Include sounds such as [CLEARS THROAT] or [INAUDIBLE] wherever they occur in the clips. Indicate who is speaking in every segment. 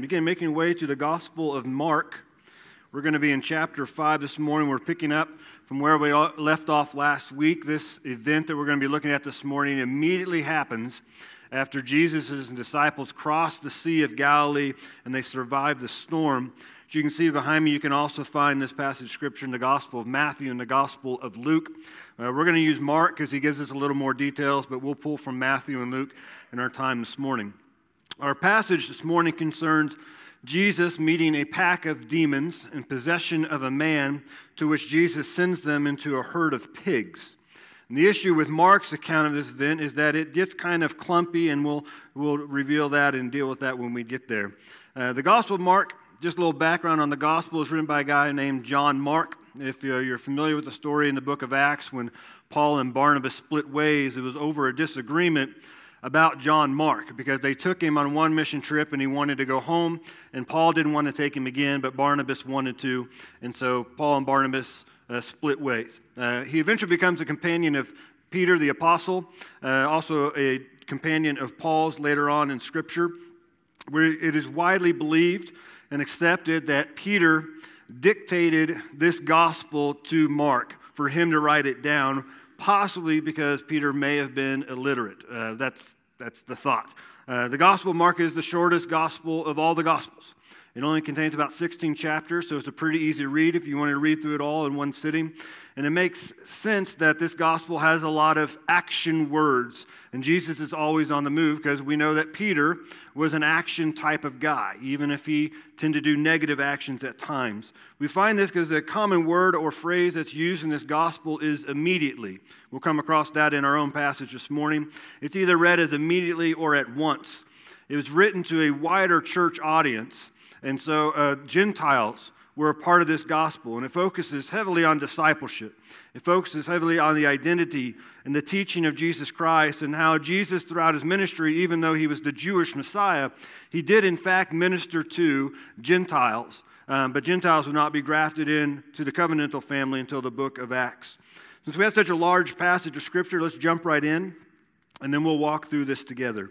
Speaker 1: Begin making way to the Gospel of Mark. We're going to be in chapter 5 this morning. We're picking up from where we left off last week. This event that we're going to be looking at this morning immediately happens after Jesus' disciples crossed the Sea of Galilee and they survived the storm. As you can see behind me, you can also find this passage of scripture in the Gospel of Matthew and the Gospel of Luke. Uh, we're going to use Mark because he gives us a little more details, but we'll pull from Matthew and Luke in our time this morning. Our passage this morning concerns Jesus meeting a pack of demons in possession of a man to which Jesus sends them into a herd of pigs. And the issue with Mark's account of this event is that it gets kind of clumpy, and we'll, we'll reveal that and deal with that when we get there. Uh, the Gospel of Mark, just a little background on the Gospel, is written by a guy named John Mark. If you're familiar with the story in the book of Acts, when Paul and Barnabas split ways, it was over a disagreement about John Mark because they took him on one mission trip and he wanted to go home, and Paul didn't want to take him again, but Barnabas wanted to, and so Paul and Barnabas uh, split ways. Uh, he eventually becomes a companion of Peter the apostle, uh, also a companion of Paul's later on in Scripture, where it is widely believed and accepted that Peter dictated this gospel to Mark for him to write it down possibly because Peter may have been illiterate. Uh, that's, that's the thought. Uh, the Gospel of Mark is the shortest gospel of all the Gospels. It only contains about 16 chapters, so it's a pretty easy read if you want to read through it all in one sitting. And it makes sense that this gospel has a lot of action words. And Jesus is always on the move because we know that Peter was an action type of guy, even if he tended to do negative actions at times. We find this because the common word or phrase that's used in this gospel is immediately. We'll come across that in our own passage this morning. It's either read as immediately or at once. It was written to a wider church audience and so uh, Gentiles were a part of this gospel, and it focuses heavily on discipleship. It focuses heavily on the identity and the teaching of Jesus Christ and how Jesus, throughout his ministry, even though he was the Jewish Messiah, he did in fact minister to Gentiles. Um, but Gentiles would not be grafted in to the covenantal family until the book of Acts. Since we have such a large passage of Scripture, let's jump right in, and then we'll walk through this together.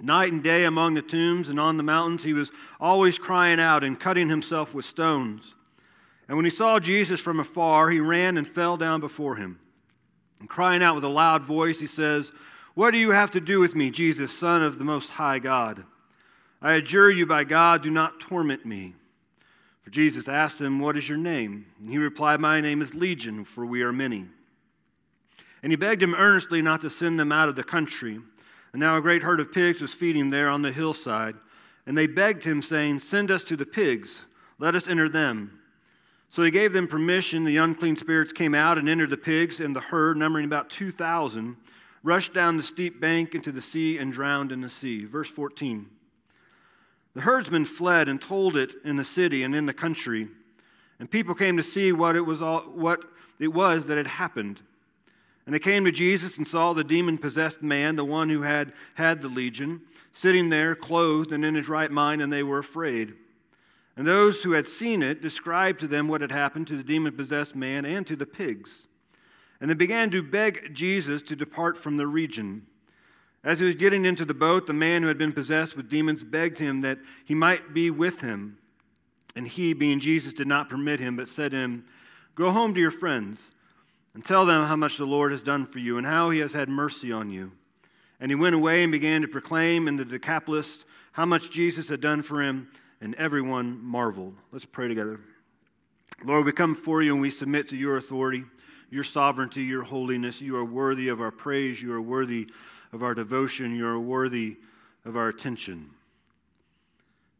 Speaker 1: Night and day among the tombs and on the mountains, he was always crying out and cutting himself with stones. And when he saw Jesus from afar, he ran and fell down before him. And crying out with a loud voice, he says, What do you have to do with me, Jesus, Son of the Most High God? I adjure you by God, do not torment me. For Jesus asked him, What is your name? And he replied, My name is Legion, for we are many. And he begged him earnestly not to send them out of the country. And now a great herd of pigs was feeding there on the hillside. And they begged him, saying, Send us to the pigs, let us enter them. So he gave them permission. The unclean spirits came out and entered the pigs, and the herd, numbering about 2,000, rushed down the steep bank into the sea and drowned in the sea. Verse 14. The herdsmen fled and told it in the city and in the country, and people came to see what it was, all, what it was that had happened. And they came to Jesus and saw the demon possessed man, the one who had had the legion, sitting there, clothed and in his right mind, and they were afraid. And those who had seen it described to them what had happened to the demon possessed man and to the pigs. And they began to beg Jesus to depart from the region. As he was getting into the boat, the man who had been possessed with demons begged him that he might be with him. And he, being Jesus, did not permit him, but said to him, Go home to your friends and tell them how much the Lord has done for you and how he has had mercy on you. And he went away and began to proclaim in the Decapolis how much Jesus had done for him, and everyone marveled. Let's pray together. Lord, we come before you and we submit to your authority, your sovereignty, your holiness. You are worthy of our praise. You are worthy of our devotion. You are worthy of our attention.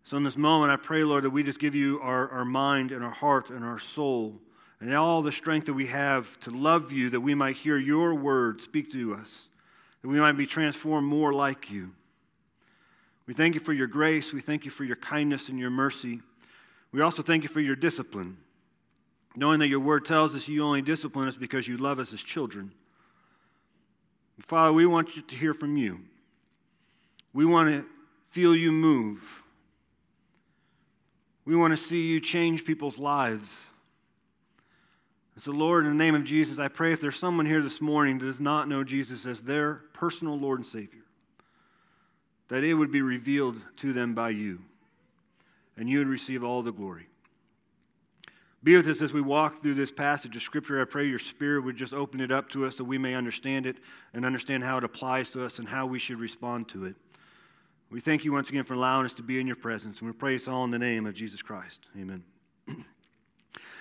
Speaker 1: So, in this moment, I pray, Lord, that we just give you our, our mind and our heart and our soul and all the strength that we have to love you, that we might hear your word speak to us, that we might be transformed more like you. We thank you for your grace. We thank you for your kindness and your mercy. We also thank you for your discipline. knowing that your word tells us you only discipline us because you love us as children. Father, we want you to hear from you. We want to feel you move. We want to see you change people's lives. So, Lord, in the name of Jesus, I pray if there's someone here this morning that does not know Jesus as their personal Lord and Savior, that it would be revealed to them by you, and you would receive all the glory. Be with us as we walk through this passage of Scripture. I pray your Spirit would just open it up to us so we may understand it and understand how it applies to us and how we should respond to it. We thank you once again for allowing us to be in your presence, and we pray this all in the name of Jesus Christ. Amen. [CLEARS THROAT]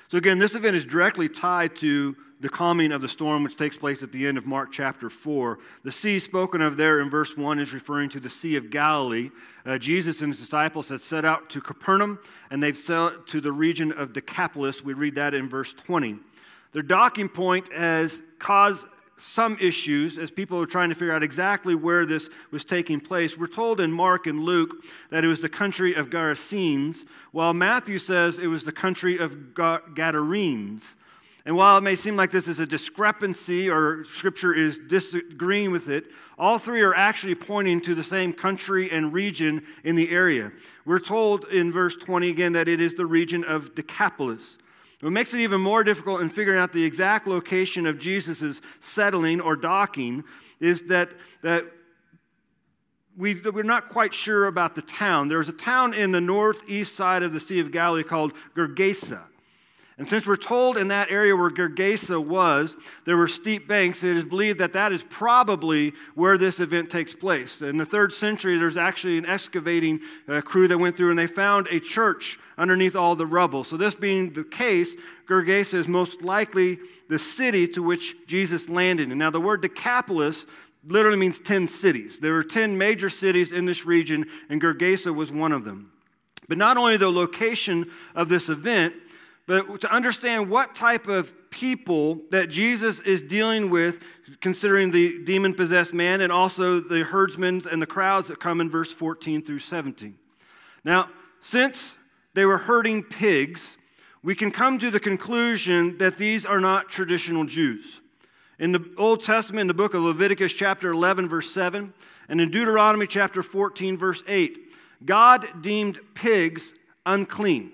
Speaker 1: So, again, this event is directly tied to the calming of the storm, which takes place at the end of Mark chapter 4. The sea spoken of there in verse 1 is referring to the Sea of Galilee. Uh, Jesus and his disciples had set out to Capernaum, and they've set to the region of Decapolis. We read that in verse 20. Their docking point has caused some issues as people are trying to figure out exactly where this was taking place. We're told in Mark and Luke that it was the country of Gerasenes, while Matthew says it was the country of Gadarenes. And while it may seem like this is a discrepancy or scripture is disagreeing with it, all three are actually pointing to the same country and region in the area. We're told in verse 20 again that it is the region of Decapolis. What makes it even more difficult in figuring out the exact location of Jesus' settling or docking is that, that we, we're not quite sure about the town. There's a town in the northeast side of the Sea of Galilee called Gergesa. And since we're told in that area where Gergesa was, there were steep banks, it is believed that that is probably where this event takes place. In the third century, there's actually an excavating uh, crew that went through and they found a church underneath all the rubble. So, this being the case, Gergesa is most likely the city to which Jesus landed. And now, the word Decapolis literally means 10 cities. There were 10 major cities in this region, and Gergesa was one of them. But not only the location of this event, but to understand what type of people that Jesus is dealing with, considering the demon possessed man and also the herdsmen and the crowds that come in verse 14 through 17. Now, since they were herding pigs, we can come to the conclusion that these are not traditional Jews. In the Old Testament, in the book of Leviticus, chapter 11, verse 7, and in Deuteronomy, chapter 14, verse 8, God deemed pigs unclean.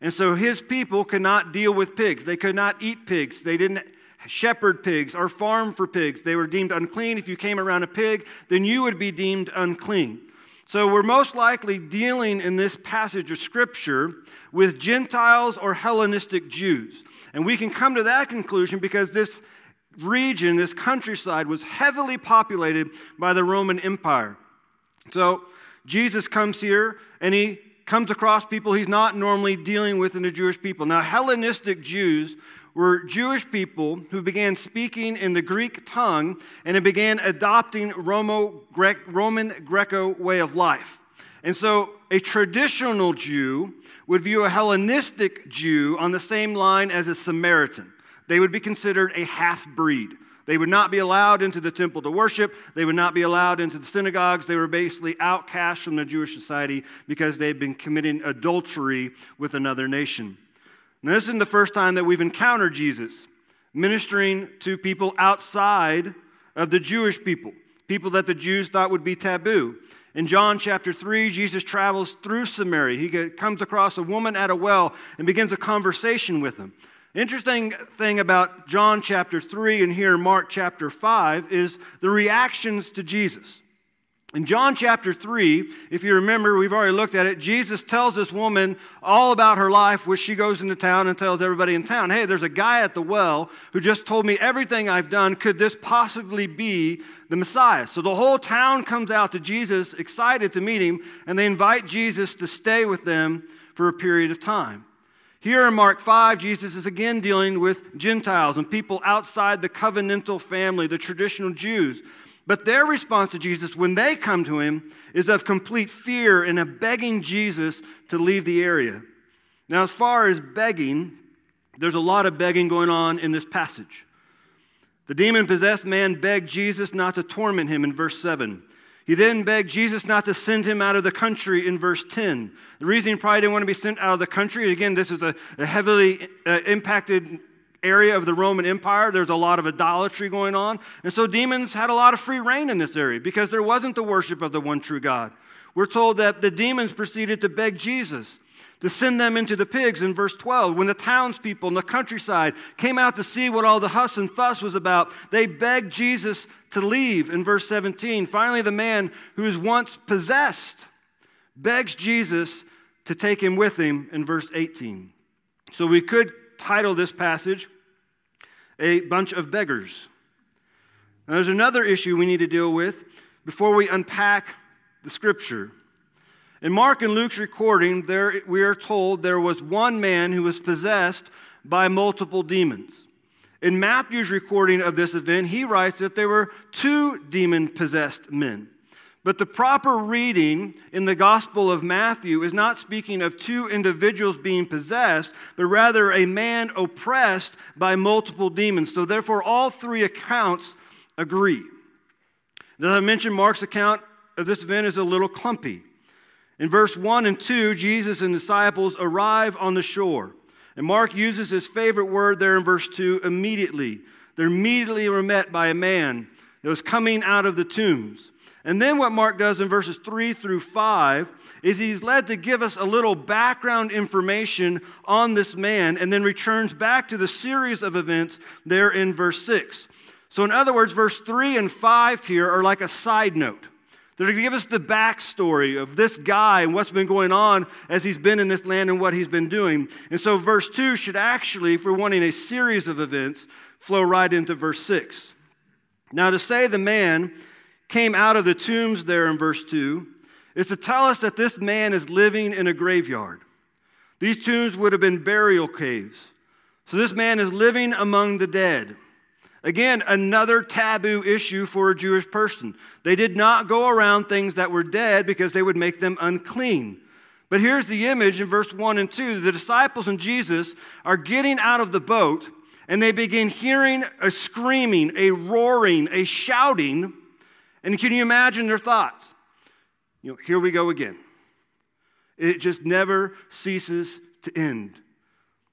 Speaker 1: And so his people could not deal with pigs. They could not eat pigs. They didn't shepherd pigs or farm for pigs. They were deemed unclean. If you came around a pig, then you would be deemed unclean. So we're most likely dealing in this passage of Scripture with Gentiles or Hellenistic Jews. And we can come to that conclusion because this region, this countryside, was heavily populated by the Roman Empire. So Jesus comes here and he comes across people he's not normally dealing with in the Jewish people. Now, Hellenistic Jews were Jewish people who began speaking in the Greek tongue and it began adopting Roman Greco way of life. And so a traditional Jew would view a Hellenistic Jew on the same line as a Samaritan. They would be considered a half breed. They would not be allowed into the temple to worship. They would not be allowed into the synagogues. They were basically outcast from the Jewish society because they had been committing adultery with another nation. Now, this isn't the first time that we've encountered Jesus ministering to people outside of the Jewish people, people that the Jews thought would be taboo. In John chapter 3, Jesus travels through Samaria. He comes across a woman at a well and begins a conversation with them. Interesting thing about John chapter 3 and here Mark chapter 5 is the reactions to Jesus. In John chapter 3, if you remember, we've already looked at it, Jesus tells this woman all about her life, which she goes into town and tells everybody in town, hey, there's a guy at the well who just told me everything I've done. Could this possibly be the Messiah? So the whole town comes out to Jesus, excited to meet him, and they invite Jesus to stay with them for a period of time. Here in Mark 5, Jesus is again dealing with Gentiles and people outside the covenantal family, the traditional Jews. But their response to Jesus when they come to him is of complete fear and of begging Jesus to leave the area. Now, as far as begging, there's a lot of begging going on in this passage. The demon possessed man begged Jesus not to torment him in verse 7. He then begged Jesus not to send him out of the country in verse 10. The reason he probably didn't want to be sent out of the country, again, this is a, a heavily uh, impacted area of the Roman Empire. There's a lot of idolatry going on. And so demons had a lot of free rein in this area because there wasn't the worship of the one true God. We're told that the demons proceeded to beg Jesus to send them into the pigs in verse 12. When the townspeople in the countryside came out to see what all the huss and fuss was about, they begged Jesus to leave in verse 17. Finally, the man who was once possessed begs Jesus to take him with him in verse 18. So we could title this passage, A Bunch of Beggars. Now, there's another issue we need to deal with before we unpack the scripture. In Mark and Luke's recording, there, we are told there was one man who was possessed by multiple demons. In Matthew's recording of this event, he writes that there were two demon possessed men. But the proper reading in the Gospel of Matthew is not speaking of two individuals being possessed, but rather a man oppressed by multiple demons. So, therefore, all three accounts agree. As I mentioned, Mark's account of this event is a little clumpy. In verse 1 and 2, Jesus and disciples arrive on the shore. And Mark uses his favorite word there in verse 2 immediately. They're immediately were met by a man that was coming out of the tombs. And then what Mark does in verses 3 through 5 is he's led to give us a little background information on this man and then returns back to the series of events there in verse 6. So, in other words, verse 3 and 5 here are like a side note. They're going to give us the backstory of this guy and what's been going on as he's been in this land and what he's been doing. And so, verse 2 should actually, if we're wanting a series of events, flow right into verse 6. Now, to say the man came out of the tombs there in verse 2 is to tell us that this man is living in a graveyard. These tombs would have been burial caves. So, this man is living among the dead. Again, another taboo issue for a Jewish person. They did not go around things that were dead because they would make them unclean. But here's the image in verse 1 and 2. The disciples and Jesus are getting out of the boat and they begin hearing a screaming, a roaring, a shouting. And can you imagine their thoughts? You know, here we go again. It just never ceases to end.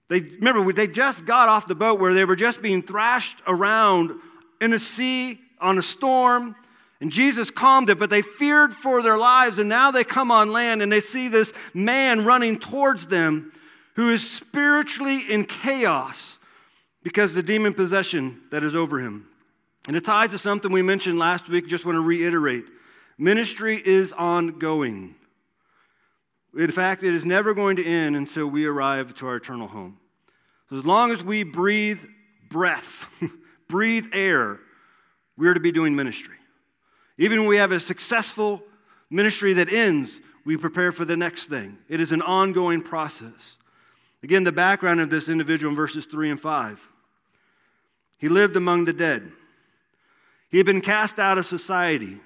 Speaker 1: They remember they just got off the boat where they were just being thrashed around in a sea on a storm, and Jesus calmed it, but they feared for their lives, and now they come on land and they see this man running towards them who is spiritually in chaos because the demon possession that is over him. And it ties to something we mentioned last week, just want to reiterate. Ministry is ongoing. In fact, it is never going to end until we arrive to our eternal home. So as long as we breathe breath, [LAUGHS] breathe air, we are to be doing ministry. Even when we have a successful ministry that ends, we prepare for the next thing. It is an ongoing process. Again, the background of this individual in verses 3 and 5. He lived among the dead. He had been cast out of society,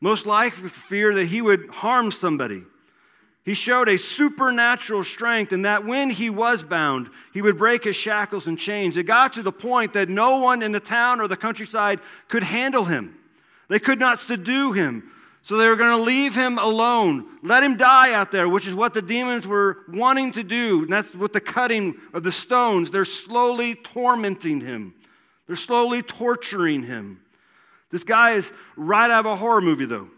Speaker 1: most likely for fear that he would harm somebody. He showed a supernatural strength in that when he was bound, he would break his shackles and chains. It got to the point that no one in the town or the countryside could handle him. They could not subdue him. So they were going to leave him alone, let him die out there, which is what the demons were wanting to do. And that's what the cutting of the stones, they're slowly tormenting him, they're slowly torturing him. This guy is right out of a horror movie, though.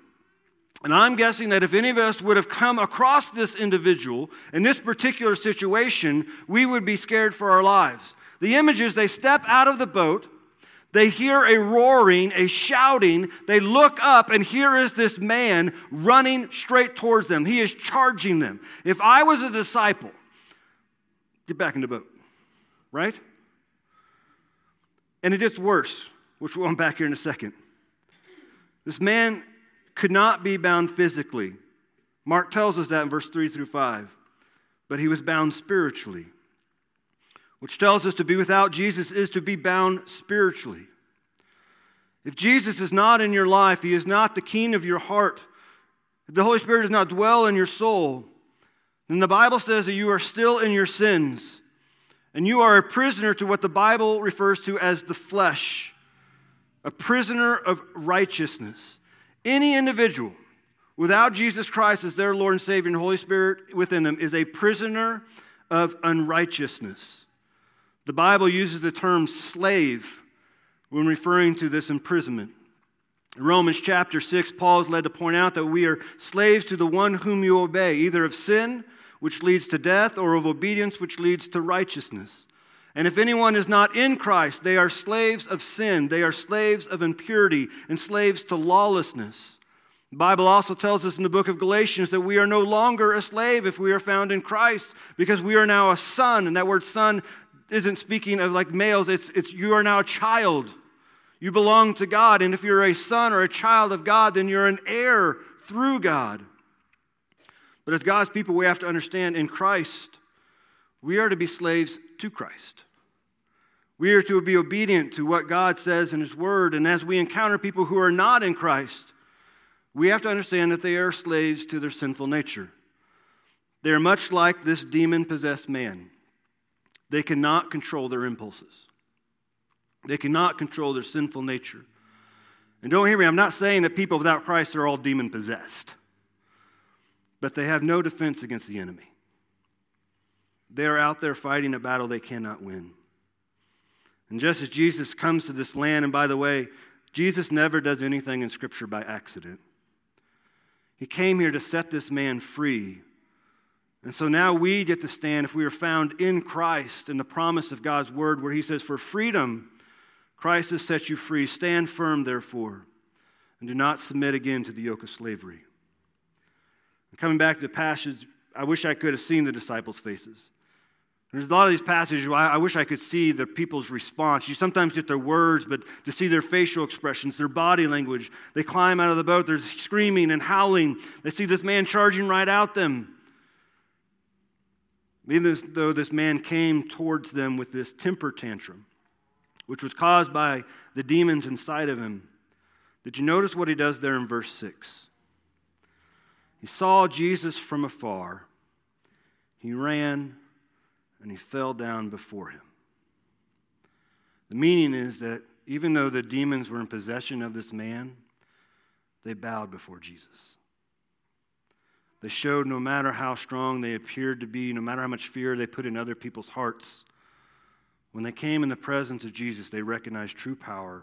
Speaker 1: And I'm guessing that if any of us would have come across this individual in this particular situation, we would be scared for our lives. The image is they step out of the boat, they hear a roaring, a shouting, they look up, and here is this man running straight towards them. He is charging them. If I was a disciple, get back in the boat, right? And it gets worse, which we'll unpack here in a second. This man could not be bound physically. Mark tells us that in verse 3 through 5. But he was bound spiritually, which tells us to be without Jesus is to be bound spiritually. If Jesus is not in your life, he is not the king of your heart, if the Holy Spirit does not dwell in your soul, then the Bible says that you are still in your sins and you are a prisoner to what the Bible refers to as the flesh, a prisoner of righteousness. Any individual without Jesus Christ as their Lord and Savior and Holy Spirit within them is a prisoner of unrighteousness. The Bible uses the term slave when referring to this imprisonment. In Romans chapter 6, Paul is led to point out that we are slaves to the one whom you obey, either of sin, which leads to death, or of obedience, which leads to righteousness. And if anyone is not in Christ, they are slaves of sin, they are slaves of impurity, and slaves to lawlessness. The Bible also tells us in the book of Galatians that we are no longer a slave if we are found in Christ, because we are now a son. And that word son isn't speaking of like males, it's, it's you are now a child. You belong to God. And if you're a son or a child of God, then you're an heir through God. But as God's people, we have to understand in Christ, we are to be slaves to Christ. We are to be obedient to what God says in His Word. And as we encounter people who are not in Christ, we have to understand that they are slaves to their sinful nature. They are much like this demon possessed man. They cannot control their impulses, they cannot control their sinful nature. And don't hear me, I'm not saying that people without Christ are all demon possessed, but they have no defense against the enemy. They are out there fighting a battle they cannot win. And just as Jesus comes to this land, and by the way, Jesus never does anything in Scripture by accident. He came here to set this man free. And so now we get to stand, if we are found in Christ, in the promise of God's word, where he says, For freedom, Christ has set you free. Stand firm, therefore, and do not submit again to the yoke of slavery. And coming back to the passage, I wish I could have seen the disciples' faces. There's a lot of these passages where I, wish I could see the people's response. You sometimes get their words, but to see their facial expressions, their body language. They climb out of the boat, they're screaming and howling. They see this man charging right at them. Even though this man came towards them with this temper tantrum, which was caused by the demons inside of him. Did you notice what he does there in verse 6? He saw Jesus from afar. He ran and he fell down before him. The meaning is that even though the demons were in possession of this man, they bowed before Jesus. They showed no matter how strong they appeared to be, no matter how much fear they put in other people's hearts, when they came in the presence of Jesus, they recognized true power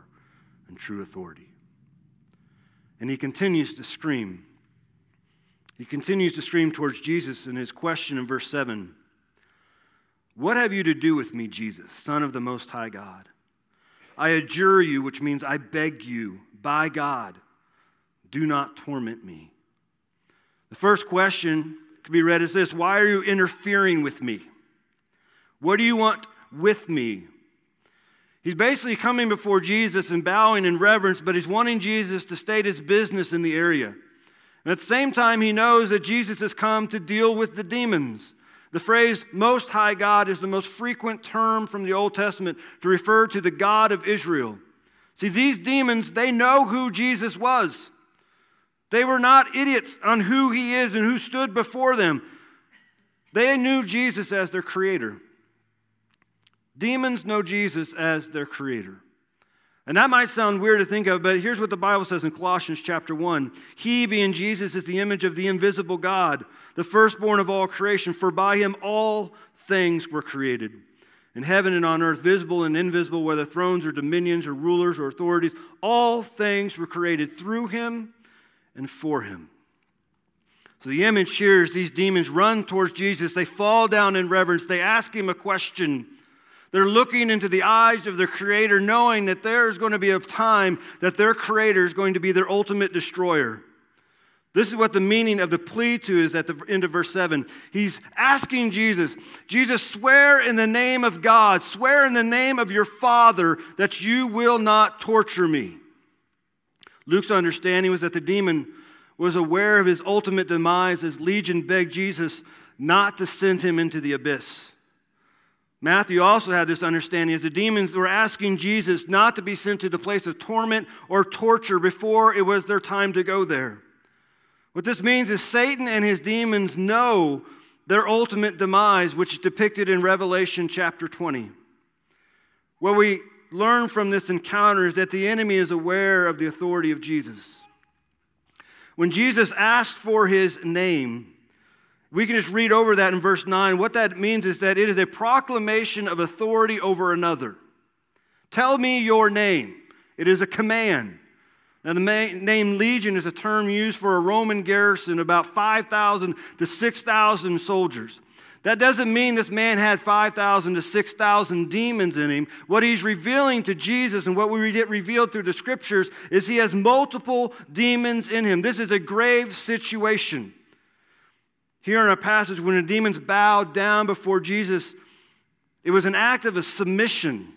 Speaker 1: and true authority. And he continues to scream. He continues to scream towards Jesus in his question in verse 7 what have you to do with me, Jesus, Son of the Most High God? I adjure you, which means I beg you, by God, do not torment me. The first question could be read as this Why are you interfering with me? What do you want with me? He's basically coming before Jesus and bowing in reverence, but he's wanting Jesus to state his business in the area. And at the same time, he knows that Jesus has come to deal with the demons. The phrase Most High God is the most frequent term from the Old Testament to refer to the God of Israel. See, these demons, they know who Jesus was. They were not idiots on who he is and who stood before them. They knew Jesus as their creator. Demons know Jesus as their creator. And that might sound weird to think of, but here's what the Bible says in Colossians chapter 1. He, being Jesus, is the image of the invisible God, the firstborn of all creation, for by him all things were created. In heaven and on earth, visible and invisible, whether thrones or dominions or rulers or authorities, all things were created through him and for him. So the image here is these demons run towards Jesus. They fall down in reverence. They ask him a question. They're looking into the eyes of their Creator, knowing that there's going to be a time that their Creator is going to be their ultimate destroyer. This is what the meaning of the plea to is at the end of verse 7. He's asking Jesus, Jesus, swear in the name of God, swear in the name of your Father that you will not torture me. Luke's understanding was that the demon was aware of his ultimate demise as Legion begged Jesus not to send him into the abyss. Matthew also had this understanding as the demons were asking Jesus not to be sent to the place of torment or torture before it was their time to go there. What this means is Satan and his demons know their ultimate demise, which is depicted in Revelation chapter 20. What we learn from this encounter is that the enemy is aware of the authority of Jesus. When Jesus asked for his name, we can just read over that in verse 9. What that means is that it is a proclamation of authority over another. Tell me your name. It is a command. Now, the name legion is a term used for a Roman garrison, about 5,000 to 6,000 soldiers. That doesn't mean this man had 5,000 to 6,000 demons in him. What he's revealing to Jesus and what we get revealed through the scriptures is he has multiple demons in him. This is a grave situation. Here in our passage, when the demons bowed down before Jesus, it was an act of a submission.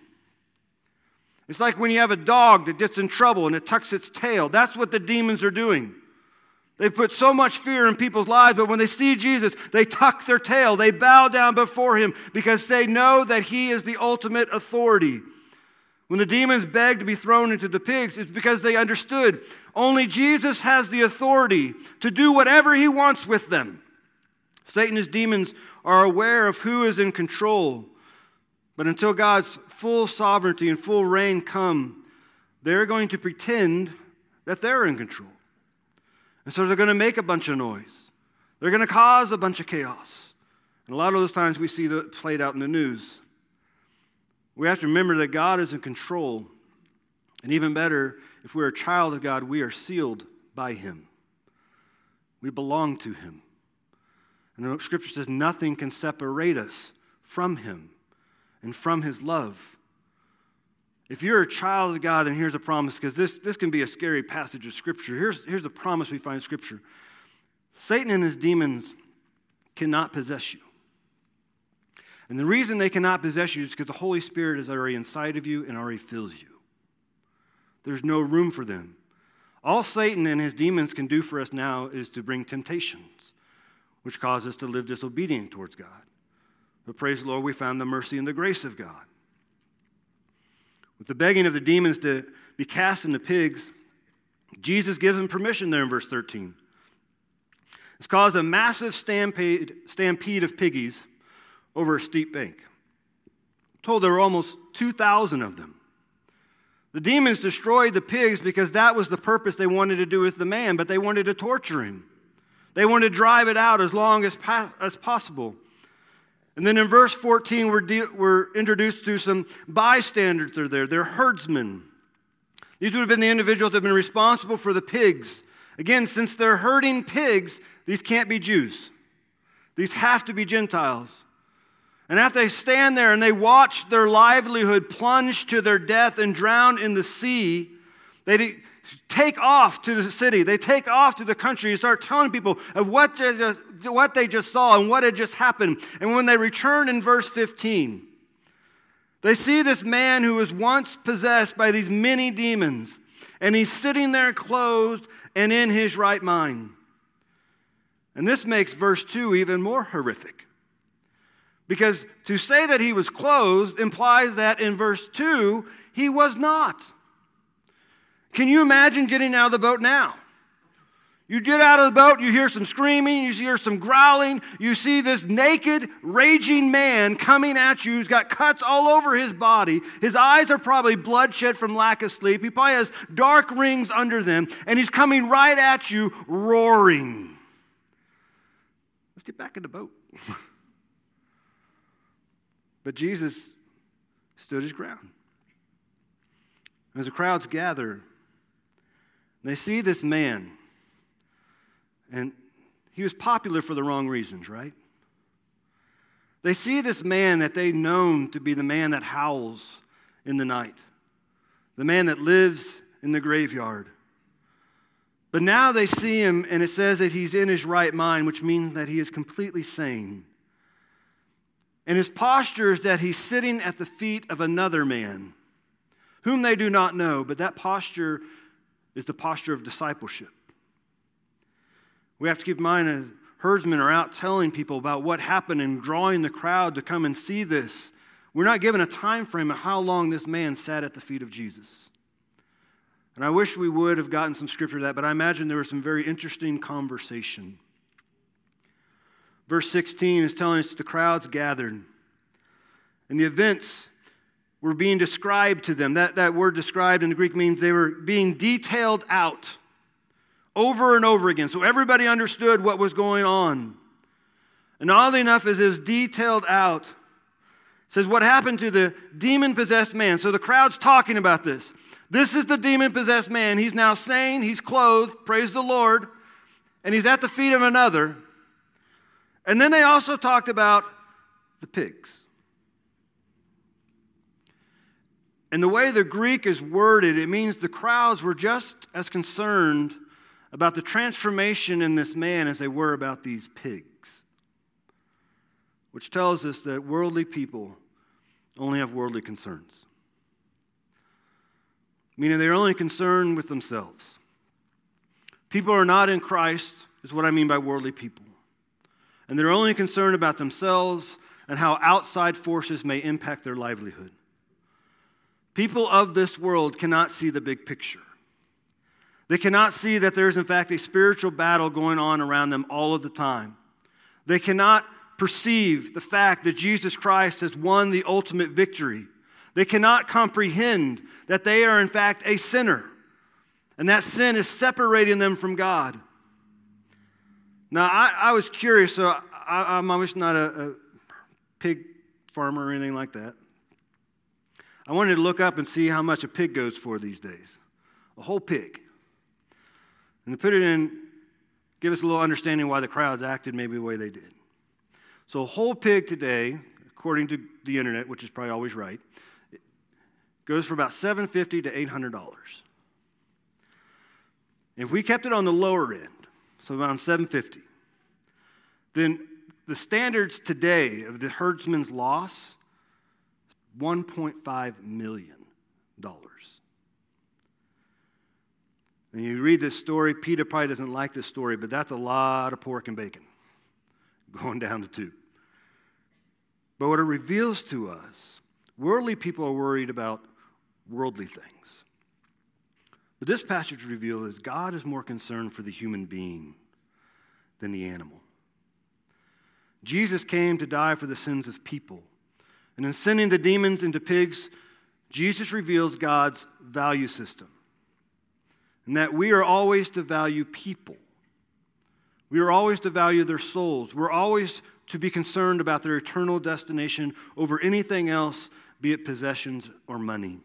Speaker 1: It's like when you have a dog that gets in trouble and it tucks its tail. That's what the demons are doing. They've put so much fear in people's lives, but when they see Jesus, they tuck their tail. They bow down before him because they know that he is the ultimate authority. When the demons begged to be thrown into the pigs, it's because they understood only Jesus has the authority to do whatever he wants with them. Satan's demons are aware of who is in control. But until God's full sovereignty and full reign come, they're going to pretend that they're in control. And so they're going to make a bunch of noise. They're going to cause a bunch of chaos. And a lot of those times we see that played out in the news. We have to remember that God is in control. And even better, if we're a child of God, we are sealed by Him. We belong to Him. And the scripture says nothing can separate us from Him and from His love. If you're a child of God, and here's a promise, because this, this can be a scary passage of Scripture. Here's, here's the promise we find in Scripture Satan and his demons cannot possess you. And the reason they cannot possess you is because the Holy Spirit is already inside of you and already fills you. There's no room for them. All Satan and his demons can do for us now is to bring temptations, which cause us to live disobedient towards God. But praise the Lord, we found the mercy and the grace of God. With the begging of the demons to be cast into pigs, Jesus gives them permission there in verse 13. It's caused a massive stampede, stampede of piggies over a steep bank. I'm told there were almost 2,000 of them. The demons destroyed the pigs because that was the purpose they wanted to do with the man, but they wanted to torture him. They wanted to drive it out as long as, pa- as possible. And then in verse 14, we're, de- we're introduced to some bystanders that are there. They're herdsmen. These would have been the individuals that have been responsible for the pigs. Again, since they're herding pigs, these can't be Jews. These have to be Gentiles. And after they stand there and they watch their livelihood plunge to their death and drown in the sea, they, take off to the city, they take off to the country and start telling people of what they, just, what they just saw and what had just happened. And when they return in verse 15, they see this man who was once possessed by these many demons, and he's sitting there clothed and in his right mind. And this makes verse 2 even more horrific. Because to say that he was clothed implies that in verse 2, he was not. Can you imagine getting out of the boat now? You get out of the boat, you hear some screaming, you hear some growling, you see this naked, raging man coming at you who's got cuts all over his body. His eyes are probably bloodshot from lack of sleep. He probably has dark rings under them, and he's coming right at you, roaring. Let's get back in the boat. [LAUGHS] but Jesus stood his ground. As the crowds gather, they see this man, and he was popular for the wrong reasons, right? They see this man that they known to be the man that howls in the night, the man that lives in the graveyard. But now they see him, and it says that he's in his right mind, which means that he is completely sane. And his posture is that he's sitting at the feet of another man, whom they do not know, but that posture is the posture of discipleship. We have to keep in mind that herdsmen are out telling people about what happened and drawing the crowd to come and see this. We're not given a time frame of how long this man sat at the feet of Jesus. And I wish we would have gotten some scripture to that, but I imagine there was some very interesting conversation. Verse 16 is telling us the crowds gathered. And the events were being described to them. That, that word described in the Greek means they were being detailed out over and over again. So everybody understood what was going on. And oddly enough, as is detailed out, says what happened to the demon possessed man. So the crowd's talking about this. This is the demon possessed man. He's now sane, he's clothed, praise the Lord, and he's at the feet of another. And then they also talked about the pigs. And the way the Greek is worded, it means the crowds were just as concerned about the transformation in this man as they were about these pigs. Which tells us that worldly people only have worldly concerns. Meaning they're only concerned with themselves. People are not in Christ, is what I mean by worldly people. And they're only concerned about themselves and how outside forces may impact their livelihood. People of this world cannot see the big picture. They cannot see that there's, in fact, a spiritual battle going on around them all of the time. They cannot perceive the fact that Jesus Christ has won the ultimate victory. They cannot comprehend that they are, in fact, a sinner, and that sin is separating them from God. Now, I, I was curious, so I, am obviously not a, a pig farmer or anything like that. I wanted to look up and see how much a pig goes for these days. A whole pig. And to put it in, give us a little understanding why the crowds acted maybe the way they did. So, a whole pig today, according to the internet, which is probably always right, goes for about 750 to $800. If we kept it on the lower end, so around 750, then the standards today of the herdsman's loss, $1.5 million. And you read this story, Peter probably doesn't like this story, but that's a lot of pork and bacon [LAUGHS] going down the tube. But what it reveals to us, worldly people are worried about worldly things. But this passage reveals is God is more concerned for the human being than the animal. Jesus came to die for the sins of people. And in sending the demons into pigs, Jesus reveals God's value system and that we are always to value people. We are always to value their souls. We're always to be concerned about their eternal destination over anything else, be it possessions or money.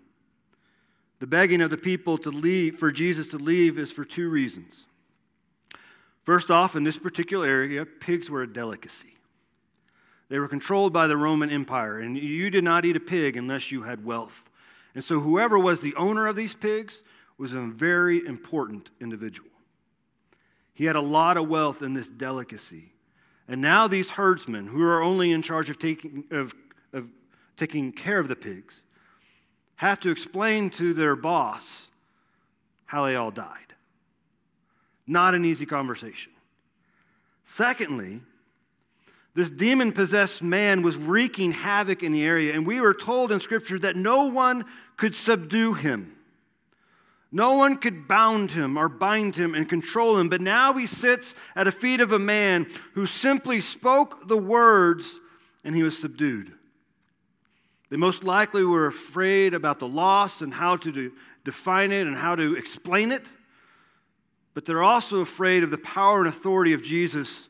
Speaker 1: The begging of the people to leave, for Jesus to leave, is for two reasons. First off, in this particular area, pigs were a delicacy. They were controlled by the Roman Empire, and you did not eat a pig unless you had wealth. And so, whoever was the owner of these pigs was a very important individual. He had a lot of wealth in this delicacy. And now these herdsmen, who are only in charge of taking, of, of taking care of the pigs, have to explain to their boss how they all died. Not an easy conversation. Secondly, this demon possessed man was wreaking havoc in the area, and we were told in Scripture that no one could subdue him. No one could bound him or bind him and control him, but now he sits at the feet of a man who simply spoke the words and he was subdued. They most likely were afraid about the loss and how to do, define it and how to explain it, but they're also afraid of the power and authority of Jesus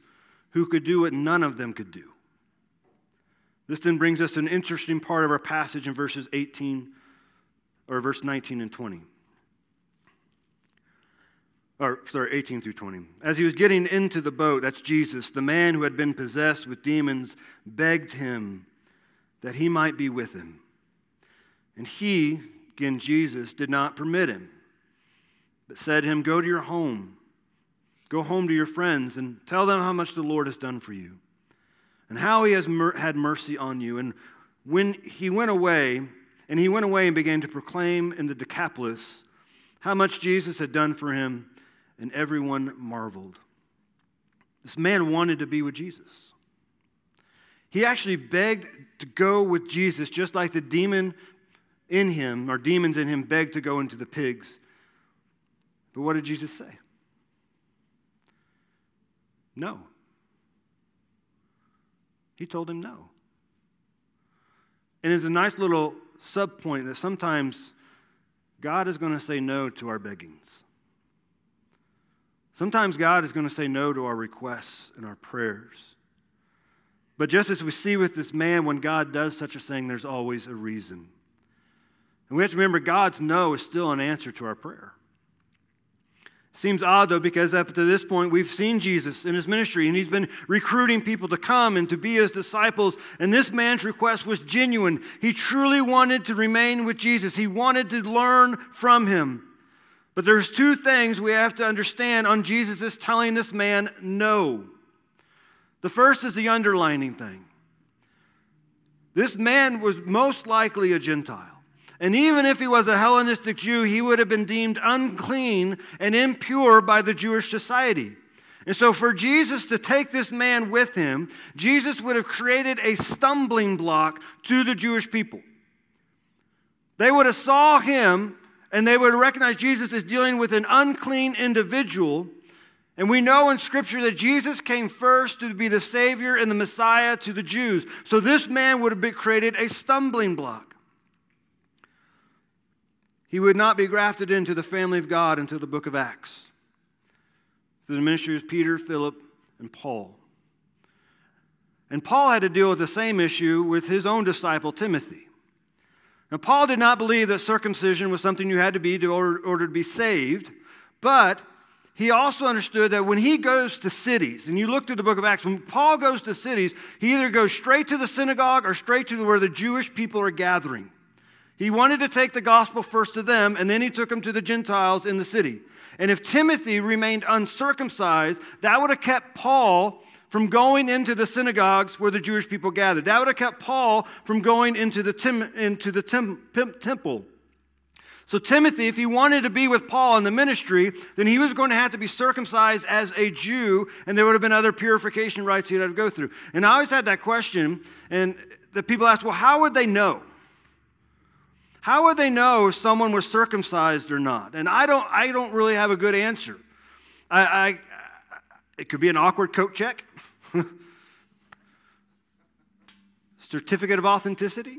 Speaker 1: who could do what none of them could do. This then brings us to an interesting part of our passage in verses 18 or verse 19 and 20 or sorry, 18 through 20. As he was getting into the boat, that's Jesus, the man who had been possessed with demons begged him that he might be with him. And he, again, Jesus, did not permit him, but said to him, Go to your home, go home to your friends, and tell them how much the Lord has done for you, and how he has mer- had mercy on you. And when he went away, and he went away and began to proclaim in the Decapolis how much Jesus had done for him and everyone marveled. This man wanted to be with Jesus. He actually begged to go with Jesus, just like the demon in him, or demons in him, begged to go into the pigs. But what did Jesus say? No. He told him no. And it's a nice little sub point that sometimes God is going to say no to our beggings. Sometimes God is going to say no to our requests and our prayers. But just as we see with this man, when God does such a thing, there's always a reason. And we have to remember God's no is still an answer to our prayer. Seems odd though, because up to this point we've seen Jesus in his ministry and he's been recruiting people to come and to be his disciples. And this man's request was genuine. He truly wanted to remain with Jesus, he wanted to learn from him. But there's two things we have to understand on Jesus' telling this man no. The first is the underlining thing. This man was most likely a Gentile. And even if he was a Hellenistic Jew, he would have been deemed unclean and impure by the Jewish society. And so, for Jesus to take this man with him, Jesus would have created a stumbling block to the Jewish people. They would have saw him and they would recognize Jesus as dealing with an unclean individual. And we know in Scripture that Jesus came first to be the Savior and the Messiah to the Jews. So this man would have been created a stumbling block. He would not be grafted into the family of God until the book of Acts, through the ministry of Peter, Philip, and Paul. And Paul had to deal with the same issue with his own disciple, Timothy. Now, Paul did not believe that circumcision was something you had to be in order, order to be saved, but he also understood that when he goes to cities, and you look through the book of Acts, when Paul goes to cities, he either goes straight to the synagogue or straight to where the Jewish people are gathering. He wanted to take the gospel first to them, and then he took them to the Gentiles in the city. And if Timothy remained uncircumcised, that would have kept Paul from going into the synagogues where the Jewish people gathered. That would have kept Paul from going into the, into the temple. So, Timothy, if he wanted to be with Paul in the ministry, then he was going to have to be circumcised as a Jew, and there would have been other purification rites he'd have to go through. And I always had that question, and the people ask, well, how would they know? How would they know if someone was circumcised or not? And I don't, I don't really have a good answer. I, I it could be an awkward coat check. [LAUGHS] Certificate of authenticity?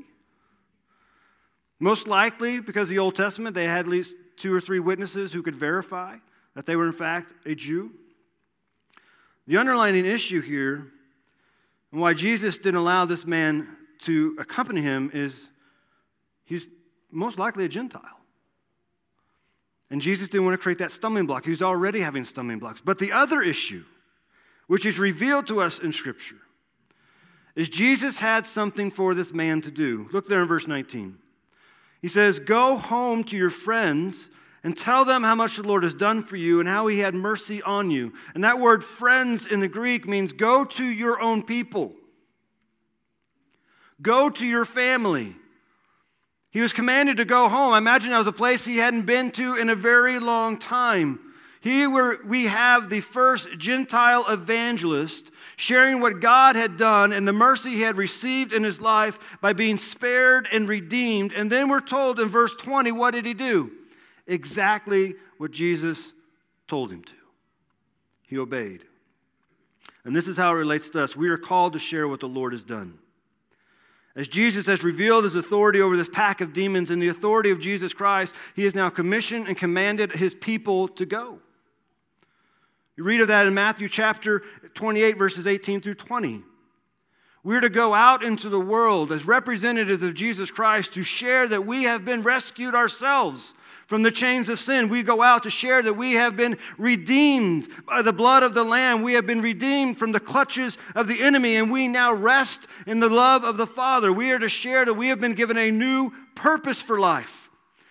Speaker 1: Most likely, because of the Old Testament, they had at least two or three witnesses who could verify that they were, in fact, a Jew. The underlying issue here, and why Jesus didn't allow this man to accompany him, is he's most likely a Gentile. And Jesus didn't want to create that stumbling block. He was already having stumbling blocks. But the other issue which is revealed to us in Scripture, is Jesus had something for this man to do. Look there in verse 19. He says, Go home to your friends and tell them how much the Lord has done for you and how he had mercy on you. And that word friends in the Greek means go to your own people, go to your family. He was commanded to go home. I imagine that was a place he hadn't been to in a very long time. Here we have the first Gentile evangelist sharing what God had done and the mercy he had received in his life by being spared and redeemed. And then we're told in verse 20, what did he do? Exactly what Jesus told him to. He obeyed. And this is how it relates to us. We are called to share what the Lord has done. As Jesus has revealed his authority over this pack of demons and the authority of Jesus Christ, he has now commissioned and commanded his people to go. You read of that in Matthew chapter 28, verses 18 through 20. We're to go out into the world as representatives of Jesus Christ to share that we have been rescued ourselves from the chains of sin. We go out to share that we have been redeemed by the blood of the Lamb. We have been redeemed from the clutches of the enemy, and we now rest in the love of the Father. We are to share that we have been given a new purpose for life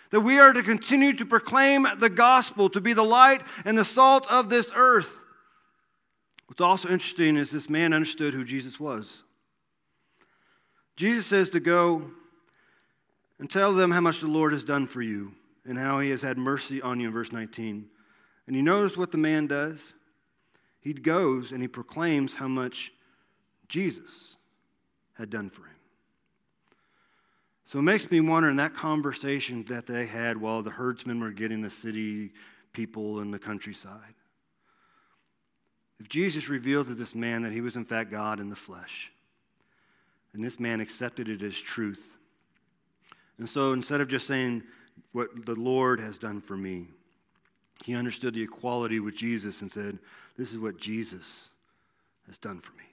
Speaker 1: that we are to continue to proclaim the gospel, to be the light and the salt of this earth. What's also interesting is this man understood who Jesus was. Jesus says to go and tell them how much the Lord has done for you and how he has had mercy on you in verse 19. And you notice what the man does? He goes and he proclaims how much Jesus had done for him. So it makes me wonder in that conversation that they had while the herdsmen were getting the city people in the countryside. If Jesus revealed to this man that he was in fact God in the flesh, and this man accepted it as truth. And so instead of just saying what the Lord has done for me, He understood the equality with Jesus and said, This is what Jesus has done for me.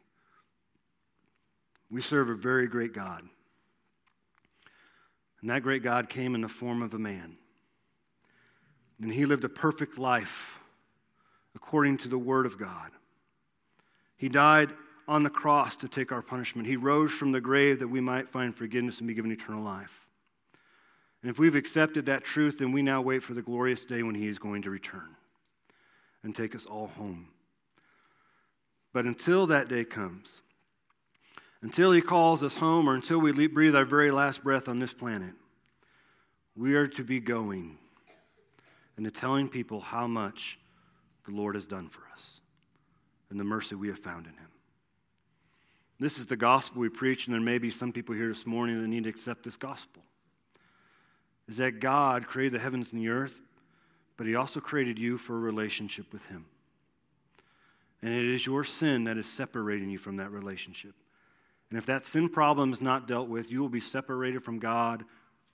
Speaker 1: We serve a very great God. And that great God came in the form of a man. And he lived a perfect life according to the Word of God. He died on the cross to take our punishment. He rose from the grave that we might find forgiveness and be given eternal life. And if we've accepted that truth, then we now wait for the glorious day when He is going to return and take us all home. But until that day comes, until He calls us home, or until we breathe our very last breath on this planet, we are to be going and to telling people how much the Lord has done for us and the mercy we have found in Him. This is the gospel we preach, and there may be some people here this morning that need to accept this gospel is that God created the heavens and the earth, but He also created you for a relationship with Him. And it is your sin that is separating you from that relationship. And if that sin problem is not dealt with, you will be separated from God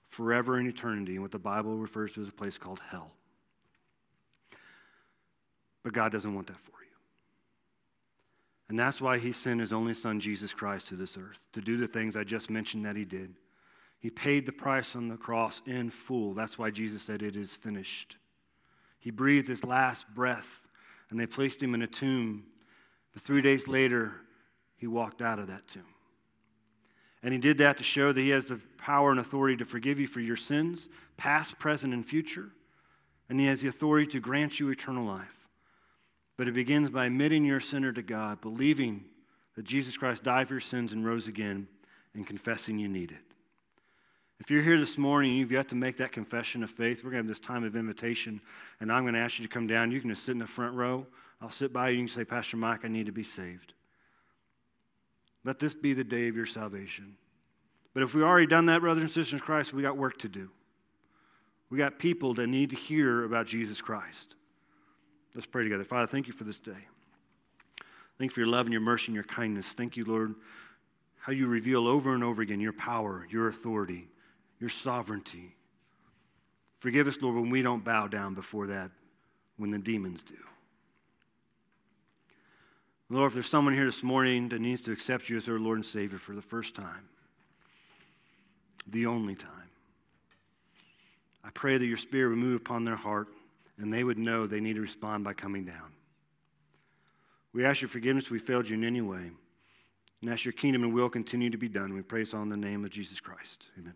Speaker 1: forever in eternity in what the Bible refers to as a place called hell. But God doesn't want that for you. And that's why He sent His only Son, Jesus Christ, to this earth to do the things I just mentioned that He did. He paid the price on the cross in full. That's why Jesus said, It is finished. He breathed his last breath, and they placed him in a tomb. But three days later, he walked out of that tomb. And he did that to show that he has the power and authority to forgive you for your sins, past, present, and future. And he has the authority to grant you eternal life. But it begins by admitting you're a sinner to God, believing that Jesus Christ died for your sins and rose again, and confessing you need it. If you're here this morning and you've yet to make that confession of faith, we're going to have this time of invitation, and I'm going to ask you to come down. You can just sit in the front row. I'll sit by you and you can say, Pastor Mike, I need to be saved. Let this be the day of your salvation. But if we've already done that, brothers and sisters in Christ, we got work to do. We got people that need to hear about Jesus Christ. Let's pray together. Father, thank you for this day. Thank you for your love and your mercy and your kindness. Thank you, Lord, how you reveal over and over again your power, your authority your sovereignty. Forgive us, Lord, when we don't bow down before that, when the demons do. Lord, if there's someone here this morning that needs to accept you as their Lord and Savior for the first time, the only time, I pray that your Spirit would move upon their heart and they would know they need to respond by coming down. We ask your forgiveness if we failed you in any way. And ask your kingdom and will continue to be done. We praise in the name of Jesus Christ. Amen.